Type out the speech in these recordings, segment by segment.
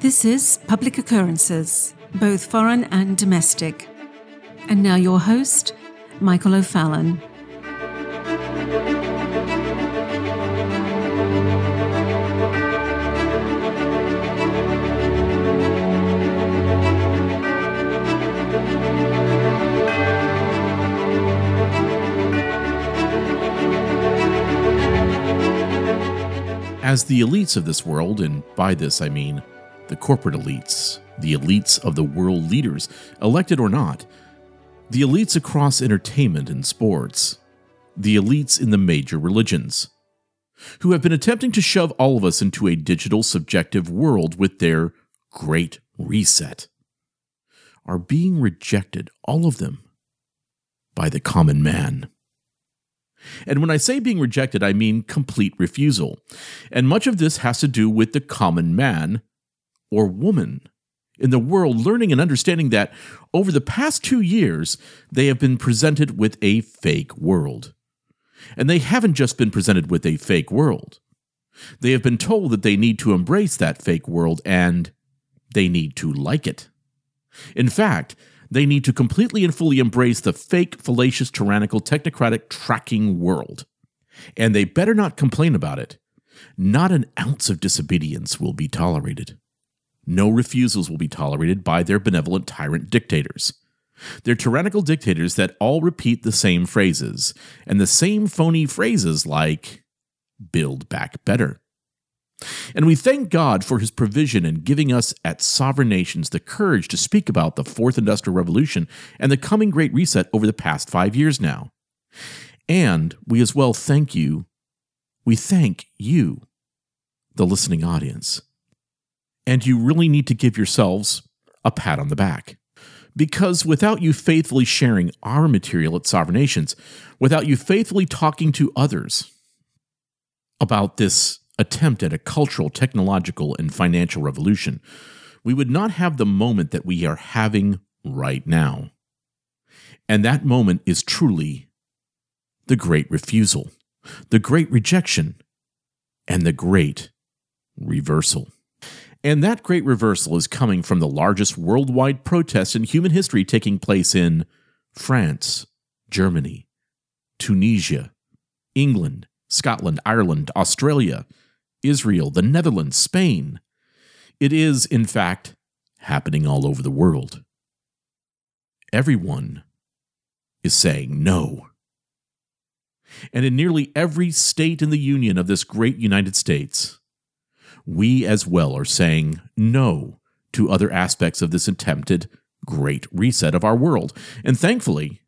This is Public Occurrences, both foreign and domestic. And now your host, Michael O'Fallon. As the elites of this world, and by this I mean the corporate elites, the elites of the world leaders, elected or not, the elites across entertainment and sports, the elites in the major religions, who have been attempting to shove all of us into a digital subjective world with their great reset, are being rejected, all of them, by the common man. And when I say being rejected, I mean complete refusal. And much of this has to do with the common man or woman in the world learning and understanding that over the past two years, they have been presented with a fake world. And they haven't just been presented with a fake world. They have been told that they need to embrace that fake world and they need to like it. In fact, they need to completely and fully embrace the fake, fallacious, tyrannical, technocratic tracking world. And they better not complain about it. Not an ounce of disobedience will be tolerated. No refusals will be tolerated by their benevolent tyrant dictators. They're tyrannical dictators that all repeat the same phrases, and the same phony phrases like, build back better. And we thank God for his provision in giving us at sovereign nations the courage to speak about the fourth industrial revolution and the coming great reset over the past five years now. And we as well thank you, we thank you, the listening audience. And you really need to give yourselves a pat on the back. Because without you faithfully sharing our material at Sovereign Nations, without you faithfully talking to others about this attempt at a cultural, technological, and financial revolution, we would not have the moment that we are having right now. And that moment is truly the great refusal, the great rejection, and the great reversal. And that great reversal is coming from the largest worldwide protest in human history taking place in France, Germany, Tunisia, England, Scotland, Ireland, Australia, Israel, the Netherlands, Spain. It is, in fact, happening all over the world. Everyone is saying no. And in nearly every state in the Union of this great United States, we as well are saying no to other aspects of this attempted great reset of our world. And thankfully,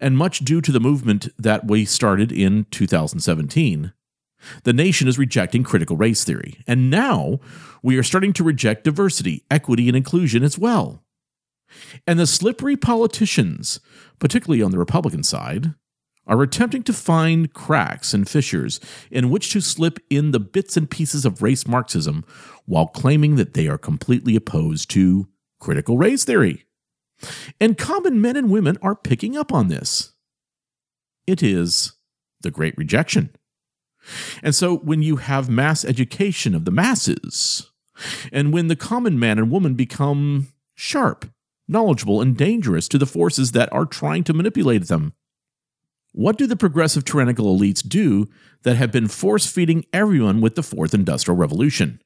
and much due to the movement that we started in 2017, the nation is rejecting critical race theory. And now we are starting to reject diversity, equity, and inclusion as well. And the slippery politicians, particularly on the Republican side, are attempting to find cracks and fissures in which to slip in the bits and pieces of race Marxism while claiming that they are completely opposed to critical race theory. And common men and women are picking up on this. It is the great rejection. And so when you have mass education of the masses, and when the common man and woman become sharp, knowledgeable, and dangerous to the forces that are trying to manipulate them, what do the progressive tyrannical elites do that have been force feeding everyone with the fourth industrial revolution?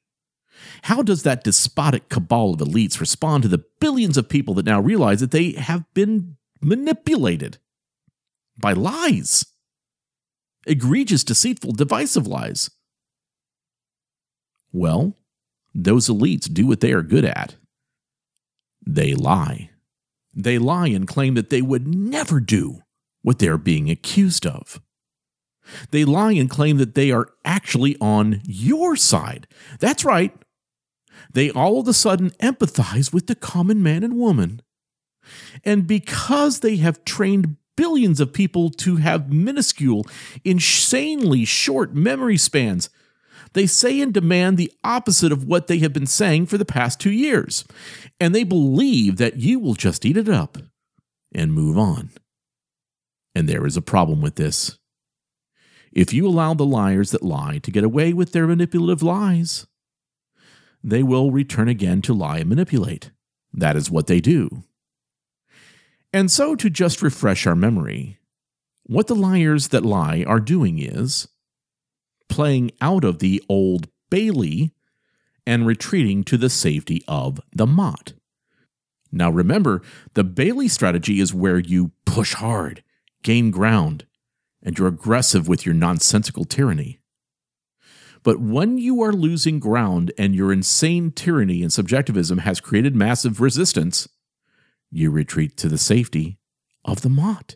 How does that despotic cabal of elites respond to the billions of people that now realize that they have been manipulated by lies? egregious, deceitful, divisive lies. Well, those elites do what they are good at they lie. They lie and claim that they would never do what they are being accused of. They lie and claim that they are actually on your side. That's right. They all of a sudden empathize with the common man and woman. And because they have trained billions of people to have minuscule, insanely short memory spans. They say and demand the opposite of what they have been saying for the past two years, and they believe that you will just eat it up and move on. And there is a problem with this. If you allow the liars that lie to get away with their manipulative lies, they will return again to lie and manipulate. That is what they do. And so, to just refresh our memory, what the liars that lie are doing is playing out of the old Bailey and retreating to the safety of the Motte. Now remember, the Bailey strategy is where you push hard, gain ground, and you're aggressive with your nonsensical tyranny. But when you are losing ground and your insane tyranny and subjectivism has created massive resistance, you retreat to the safety of the Motte.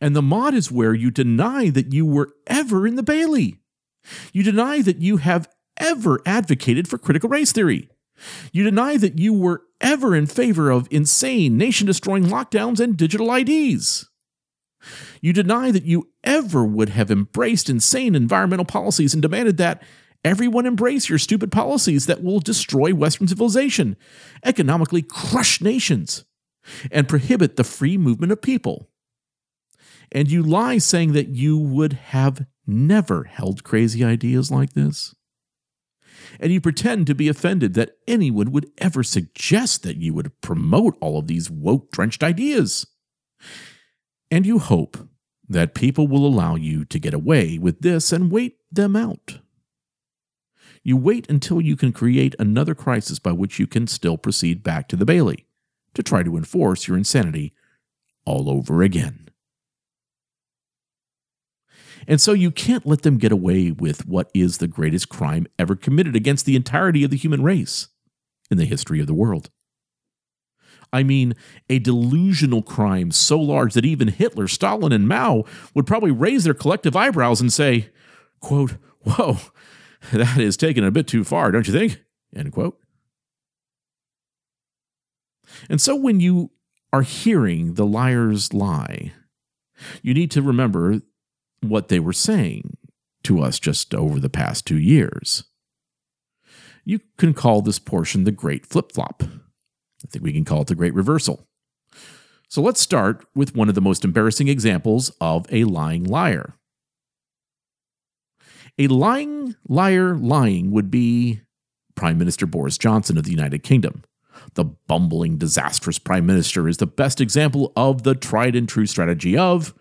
And the Motte is where you deny that you were ever in the Bailey. You deny that you have ever advocated for critical race theory. You deny that you were ever in favor of insane, nation destroying lockdowns and digital IDs. You deny that you ever would have embraced insane environmental policies and demanded that everyone embrace your stupid policies that will destroy Western civilization, economically crush nations, and prohibit the free movement of people. And you lie saying that you would have never held crazy ideas like this. And you pretend to be offended that anyone would ever suggest that you would promote all of these woke drenched ideas. And you hope that people will allow you to get away with this and wait them out. You wait until you can create another crisis by which you can still proceed back to the Bailey to try to enforce your insanity all over again. And so you can't let them get away with what is the greatest crime ever committed against the entirety of the human race in the history of the world. I mean, a delusional crime so large that even Hitler, Stalin, and Mao would probably raise their collective eyebrows and say, quote, Whoa, that is taken a bit too far, don't you think? End quote. And so when you are hearing the liars lie, you need to remember what they were saying to us just over the past two years. You can call this portion the Great Flip Flop. I think we can call it the Great Reversal. So let's start with one of the most embarrassing examples of a lying liar. A lying liar lying would be Prime Minister Boris Johnson of the United Kingdom. The bumbling, disastrous Prime Minister is the best example of the tried and true strategy of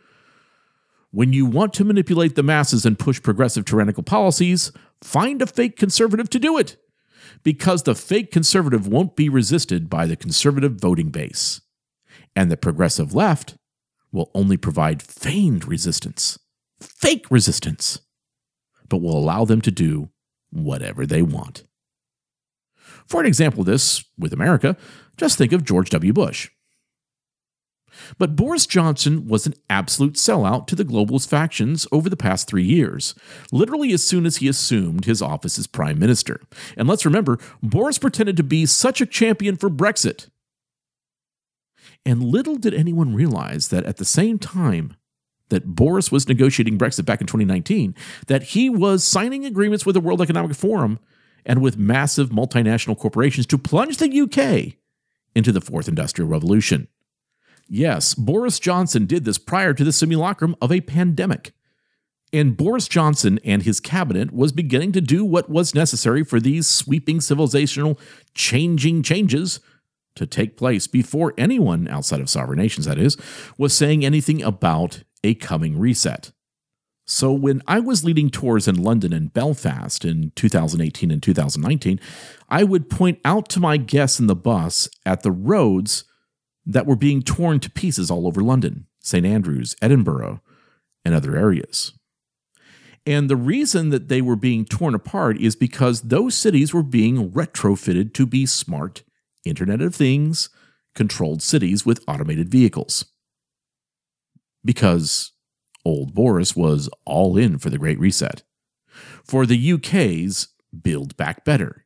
when you want to manipulate the masses and push progressive tyrannical policies, find a fake conservative to do it. Because the fake conservative won't be resisted by the conservative voting base. And the progressive left will only provide feigned resistance, fake resistance, but will allow them to do whatever they want. For an example of this with America, just think of George W. Bush. But Boris Johnson was an absolute sellout to the globalist factions over the past three years, literally as soon as he assumed his office as prime minister. And let's remember, Boris pretended to be such a champion for Brexit. And little did anyone realize that at the same time that Boris was negotiating Brexit back in 2019, that he was signing agreements with the World Economic Forum and with massive multinational corporations to plunge the UK into the fourth industrial revolution. Yes, Boris Johnson did this prior to the simulacrum of a pandemic. And Boris Johnson and his cabinet was beginning to do what was necessary for these sweeping civilizational changing changes to take place before anyone outside of sovereign nations, that is, was saying anything about a coming reset. So, when I was leading tours in London and Belfast in 2018 and 2019, I would point out to my guests in the bus at the roads that were being torn to pieces all over London, St. Andrews, Edinburgh, and other areas. And the reason that they were being torn apart is because those cities were being retrofitted to be smart Internet of Things controlled cities with automated vehicles. Because old Boris was all in for the Great Reset. For the UK's Build Back Better.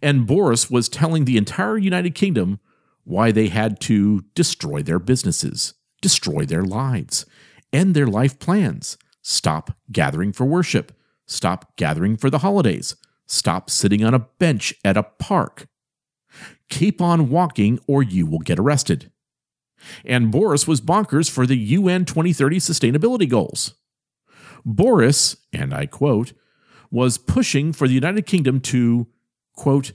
And Boris was telling the entire United Kingdom why they had to destroy their businesses, destroy their lives, end their life plans, stop gathering for worship, stop gathering for the holidays, stop sitting on a bench at a park. Keep on walking or you will get arrested. And Boris was bonkers for the UN 2030 sustainability goals. Boris, and I quote, was pushing for the United Kingdom to, quote,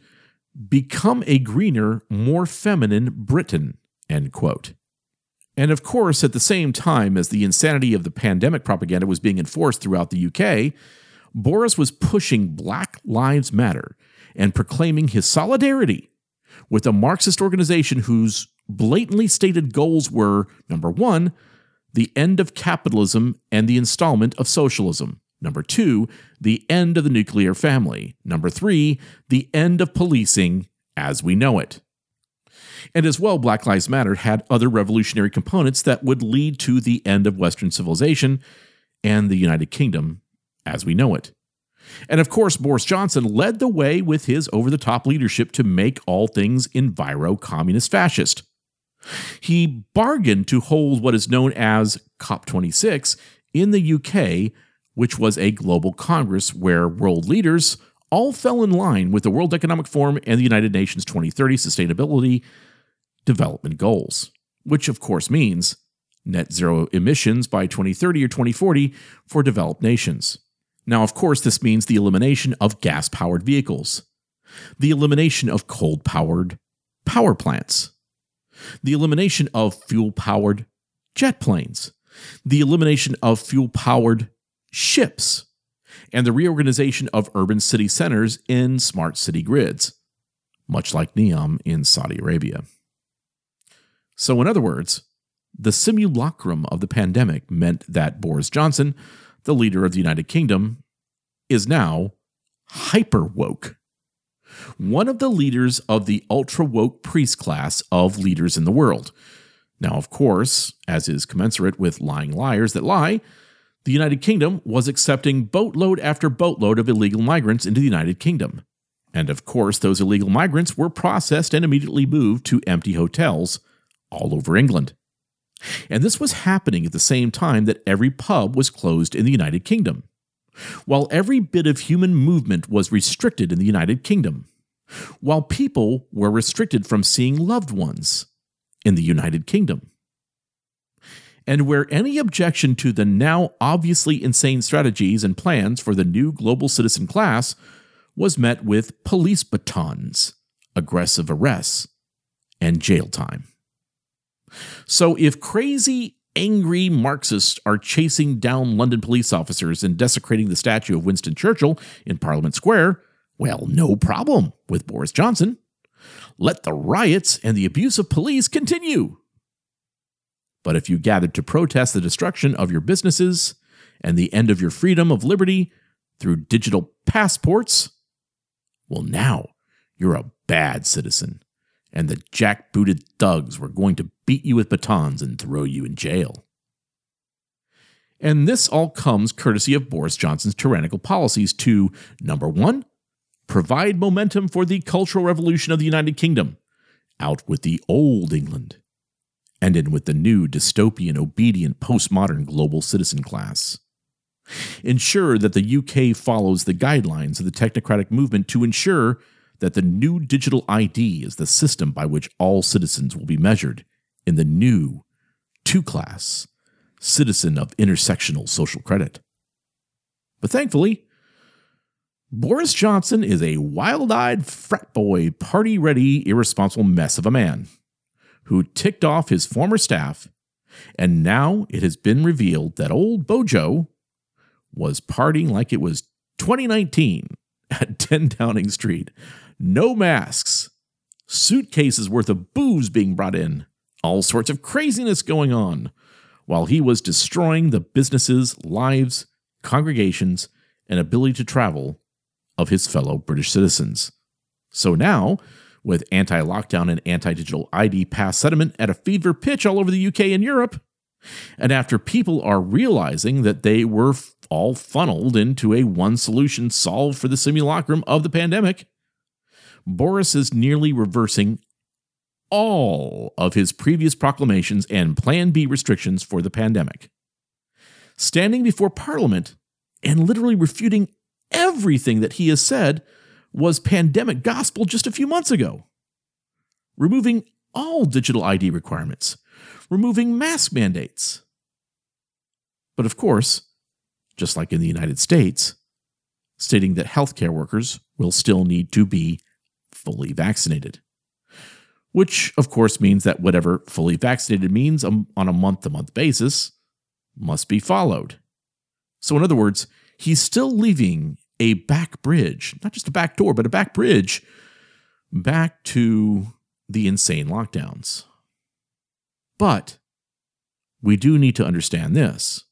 become a greener, more feminine Britain, end quote. And of course, at the same time as the insanity of the pandemic propaganda was being enforced throughout the UK, Boris was pushing Black Lives Matter and proclaiming his solidarity with a Marxist organization whose blatantly stated goals were number one, the end of capitalism and the installment of socialism. Number two, the end of the nuclear family. Number three, the end of policing as we know it. And as well, Black Lives Matter had other revolutionary components that would lead to the end of Western civilization and the United Kingdom as we know it. And of course, Boris Johnson led the way with his over the top leadership to make all things enviro communist fascist. He bargained to hold what is known as COP26 in the UK, which was a global congress where world leaders all fell in line with the World Economic Forum and the United Nations 2030 Sustainability Development Goals, which of course means net zero emissions by 2030 or 2040 for developed nations. Now, of course, this means the elimination of gas powered vehicles, the elimination of coal powered power plants, the elimination of fuel powered jet planes, the elimination of fuel powered ships, and the reorganization of urban city centers in smart city grids, much like NEOM in Saudi Arabia. So, in other words, the simulacrum of the pandemic meant that Boris Johnson the leader of the United Kingdom, is now hyper woke. One of the leaders of the ultra woke priest class of leaders in the world. Now, of course, as is commensurate with lying liars that lie, the United Kingdom was accepting boatload after boatload of illegal migrants into the United Kingdom. And of course, those illegal migrants were processed and immediately moved to empty hotels all over England. And this was happening at the same time that every pub was closed in the United Kingdom, while every bit of human movement was restricted in the United Kingdom, while people were restricted from seeing loved ones in the United Kingdom. And where any objection to the now obviously insane strategies and plans for the new global citizen class was met with police batons, aggressive arrests, and jail time. So if crazy, angry Marxists are chasing down London police officers and desecrating the statue of Winston Churchill in Parliament Square, well, no problem with Boris Johnson. Let the riots and the abuse of police continue. But if you gathered to protest the destruction of your businesses and the end of your freedom of liberty through digital passports, well, now you're a bad citizen and the jack-booted thugs were going to beat you with batons and throw you in jail. And this all comes courtesy of Boris Johnson's tyrannical policies to number one, provide momentum for the cultural revolution of the United Kingdom, out with the old England, in with the new dystopian, obedient, postmodern global citizen class. Ensure that the UK follows the guidelines of the technocratic movement to ensure that the new digital ID is the system by which all citizens will be measured in the new two class citizen of intersectional social credit. But thankfully, Boris Johnson is a wild eyed frat boy, party ready, irresponsible mess of a man who ticked off his former staff, and now it has been revealed that old Bojo was partying like it was 2019 at 10 Downing Street no masks, suitcases worth of booze being brought in, all sorts of craziness going on, while he was destroying the businesses, lives, congregations, and ability to travel of his fellow British citizens. So now, with anti lockdown and anti digital ID pass sentiment at a fever pitch all over the UK and Europe, and after people are realizing that they were all funneled into a one solution solve for the simulacrum of the pandemic, Boris is nearly reversing all of his previous proclamations and Plan B restrictions for the pandemic. Standing before Parliament and literally refuting everything that he has said was pandemic gospel just a few months ago. Removing all digital ID requirements, removing mask mandates. But of course, just like in the United States, stating that healthcare workers will still need to be fully vaccinated. Which, of course, means that whatever fully vaccinated means um, on a month to month basis must be followed. So, in other words, he's still leaving a back bridge, not just a back door, but a back bridge back to the insane lockdowns. But we do need to understand this.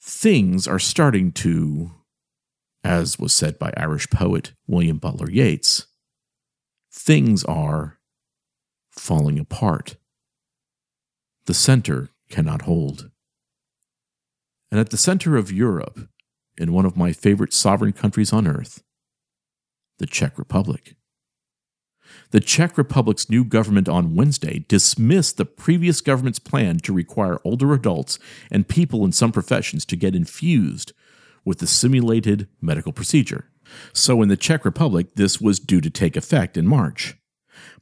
Things are starting to, as was said by Irish poet William Butler Yeats, things are falling apart. The center cannot hold. And at the center of Europe, in one of my favorite sovereign countries on earth, the Czech Republic. The Czech Republic's new government on Wednesday dismissed the previous government's plan to require older adults and people in some professions to get infused with the simulated medical procedure. So, in the Czech Republic, this was due to take effect in March.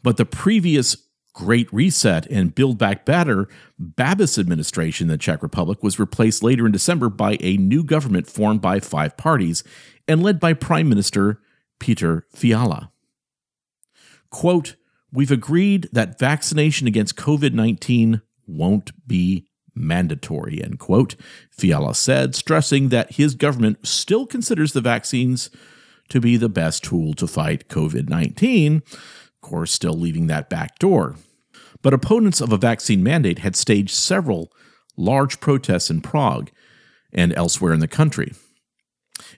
But the previous Great Reset and Build Back Better Babis administration in the Czech Republic was replaced later in December by a new government formed by five parties and led by Prime Minister Peter Fiala. Quote, We've agreed that vaccination against COVID 19 won't be mandatory, end quote, Fiala said, stressing that his government still considers the vaccines to be the best tool to fight COVID 19 course, still leaving that back door. But opponents of a vaccine mandate had staged several large protests in Prague and elsewhere in the country.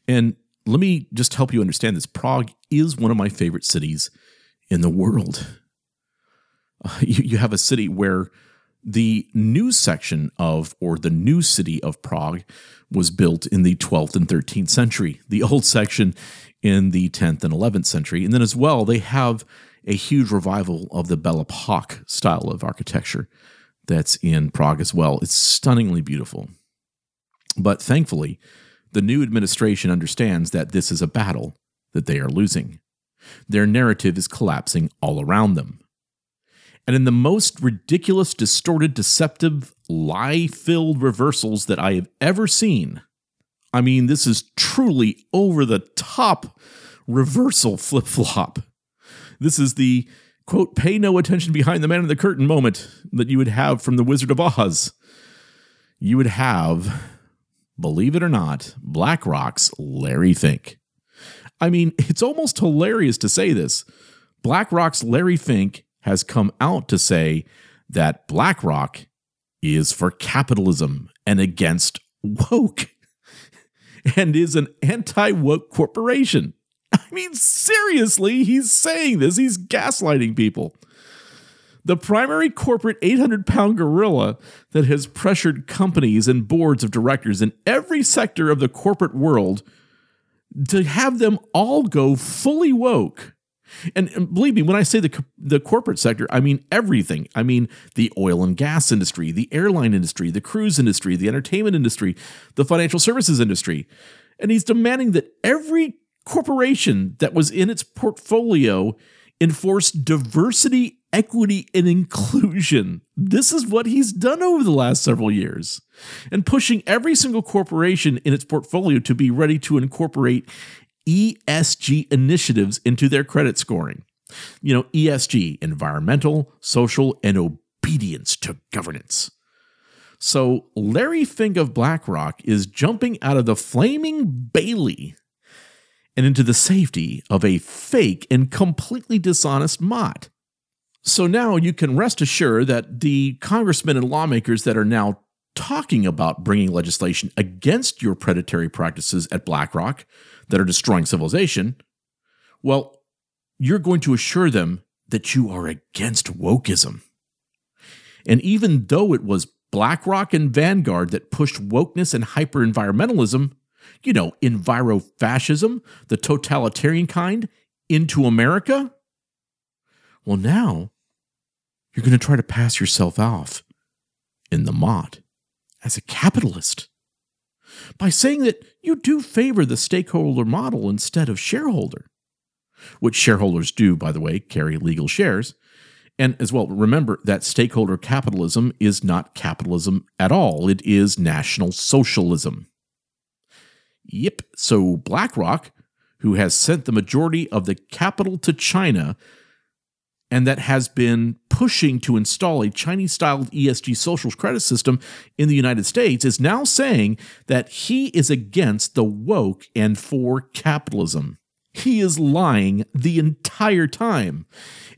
And let me just help you understand this Prague is one of my favorite cities in the world. Uh, you, you have a city where the news section of, or the new city of Prague, was built in the 12th and 13th century, the old section in the 10th and 11th century. And then as well, they have a huge revival of the Belle Epoque style of architecture that's in Prague as well. It's stunningly beautiful. But thankfully, the new administration understands that this is a battle that they are losing. Their narrative is collapsing all around them. And in the most ridiculous, distorted, deceptive, lie filled reversals that I have ever seen, I mean, this is truly over the top reversal flip flop. This is the quote, pay no attention behind the man in the curtain moment that you would have from The Wizard of Oz. You would have, believe it or not, BlackRock's Larry Fink. I mean, it's almost hilarious to say this. BlackRock's Larry Fink has come out to say that BlackRock is for capitalism and against woke and is an anti woke corporation. I mean, seriously, he's saying this. He's gaslighting people. The primary corporate 800 pound gorilla that has pressured companies and boards of directors in every sector of the corporate world to have them all go fully woke. And, believe me, when I say the, the corporate sector, I mean everything. I mean the oil and gas industry, the airline industry, the cruise industry, the entertainment industry, the financial services industry. And he's demanding that every corporation that was in its portfolio enforced diversity, equity, and inclusion. This is what he's done over the last several years. And pushing every single corporation in its portfolio to be ready to incorporate ESG initiatives into their credit scoring. You know, ESG, environmental, social, and obedience to governance. So Larry Fink of BlackRock is jumping out of the flaming Bailey and into the safety of a fake and completely dishonest Motte. So now you can rest assured that the congressmen and lawmakers that are now talking about bringing legislation against your predatory practices at BlackRock that are destroying civilization, well, you're going to assure them that you are against wokeism. And even though it was BlackRock and Vanguard that pushed wokeness and hyper environmentalism, you know, envirofascism, the totalitarian kind, into America? Well, now you're going to try to pass yourself off in the Motte as a capitalist by saying that you do favor the stakeholder model instead of shareholder, which shareholders do, by the way, carry legal shares. And as well, remember that stakeholder capitalism is not capitalism at all, it is national socialism. Yep. So BlackRock, who has sent the majority of the capital to China and that has been pushing to install a Chinese styled ESG social credit system in the United States, is now saying that he is against the woke and for capitalism. He is lying the entire time.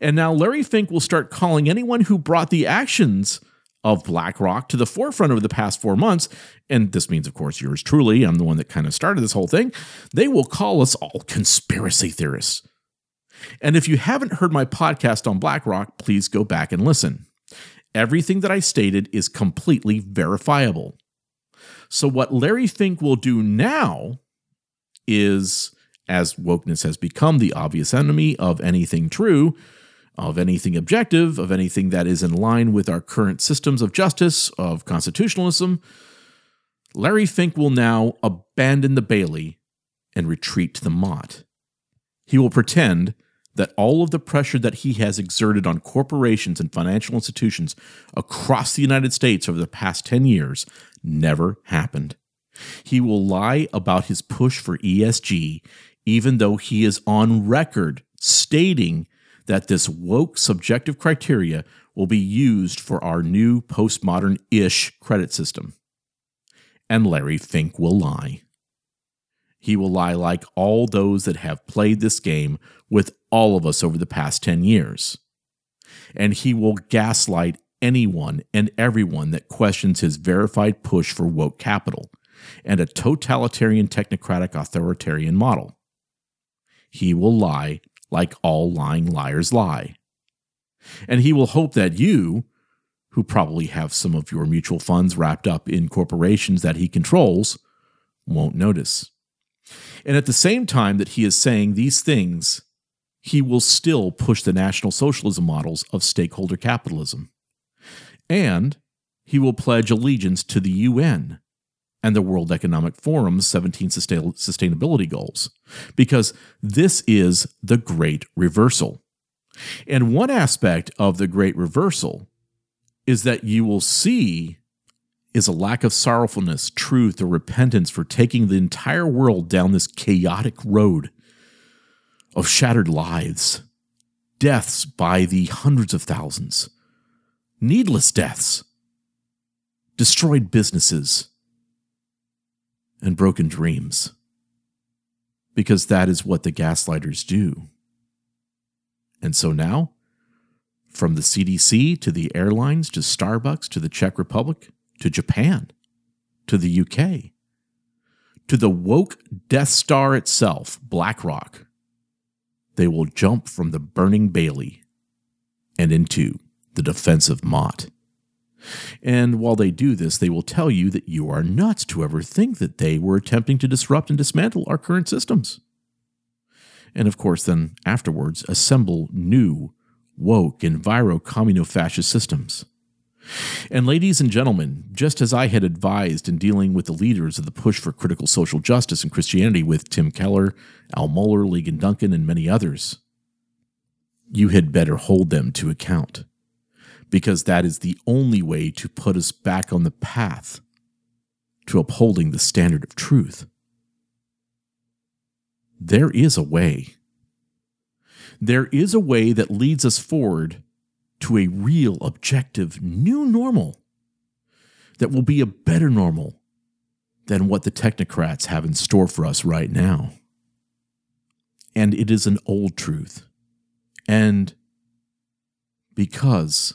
And now Larry Fink will start calling anyone who brought the actions of BlackRock to the forefront over the past four months, and this means, of course, yours truly, I'm the one that kind of started this whole thing, they will call us all conspiracy theorists. And if you haven't heard my podcast on BlackRock, please go back and listen. Everything that I stated is completely verifiable. So, what Larry Fink will do now is, as wokeness has become the obvious enemy of anything true, of anything objective, of anything that is in line with our current systems of justice, of constitutionalism, Larry Fink will now abandon the Bailey and retreat to the Motte. He will pretend that all of the pressure that he has exerted on corporations and financial institutions across the United States over the past 10 years never happened. He will lie about his push for ESG, even though he is on record stating that this woke subjective criteria will be used for our new postmodern ish credit system. And Larry Fink will lie. He will lie like all those that have played this game with all of us over the past 10 years. And he will gaslight anyone and everyone that questions his verified push for woke capital and a totalitarian technocratic authoritarian model. He will lie like all lying liars lie. And he will hope that you, who probably have some of your mutual funds wrapped up in corporations that he controls, won't notice. And at the same time that he is saying these things, he will still push the National Socialism models of stakeholder capitalism. And he will pledge allegiance to the UN and the World Economic Forum's 17 sustainability goals, because this is the great reversal. And one aspect of the great reversal is that you will see is a lack of sorrowfulness, truth, or repentance for taking the entire world down this chaotic road of shattered lives, deaths by the hundreds of thousands, needless deaths, destroyed businesses, and broken dreams. Because that is what the gaslighters do. And so now, from the CDC to the airlines to Starbucks to the Czech Republic, to Japan, to the UK, to the woke Death Star itself, BlackRock. They will jump from the burning Bailey and into the defensive Motte. And while they do this, they will tell you that you are nuts to ever think that they were attempting to disrupt and dismantle our current systems. And of course, then afterwards, assemble new, woke, enviro communo fascist systems. And, ladies and gentlemen, just as I had advised in dealing with the leaders of the push for critical social justice and Christianity with Tim Keller, Al Mohler, Ligon Duncan, and many others, you had better hold them to account, because that is the only way to put us back on the path to upholding the standard of truth. There is a way. There is a way that leads us forward to a real, objective, new normal that will be a better normal than what the technocrats have in store for us right now. And it is an old truth. And because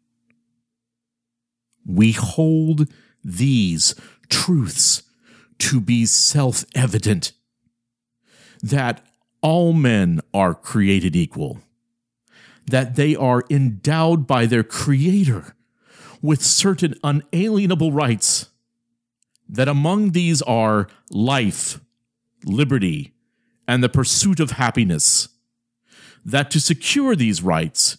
We hold these truths to be self evident that all men are created equal, that they are endowed by their Creator with certain unalienable rights, that among these are life, liberty, and the pursuit of happiness. That to secure these rights,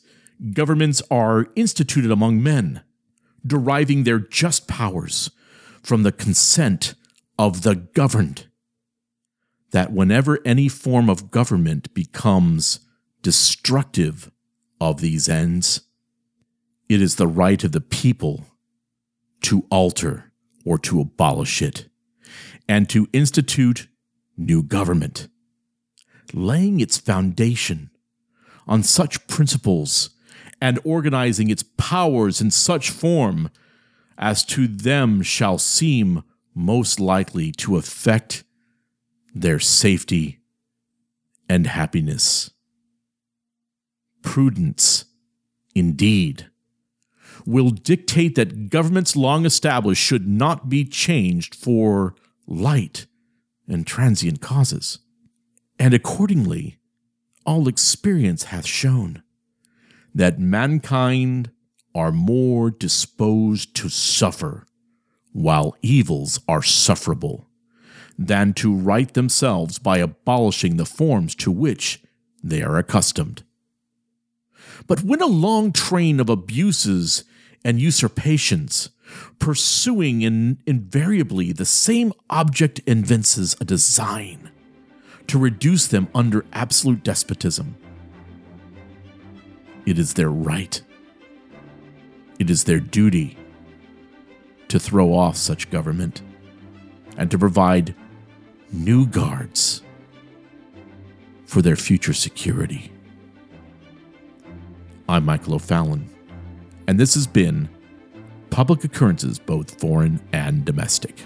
governments are instituted among men, deriving their just powers from the consent of the governed. That whenever any form of government becomes destructive of these ends, it is the right of the people to alter or to abolish it, and to institute new government, laying its foundation on such principles and organizing its powers in such form as to them shall seem most likely to affect their safety and happiness. Prudence, indeed, will dictate that governments long established should not be changed for light and transient causes. And accordingly, all experience hath shown that mankind are more disposed to suffer while evils are sufferable than to right themselves by abolishing the forms to which they are accustomed. But when a long train of abuses and usurpations, pursuing in, invariably the same object evinces a design to reduce them under absolute despotism. It is their right, it is their duty to throw off such government and to provide new guards for their future security. I'm Michael O'Fallon and this has been Public Occurrences, both foreign and domestic.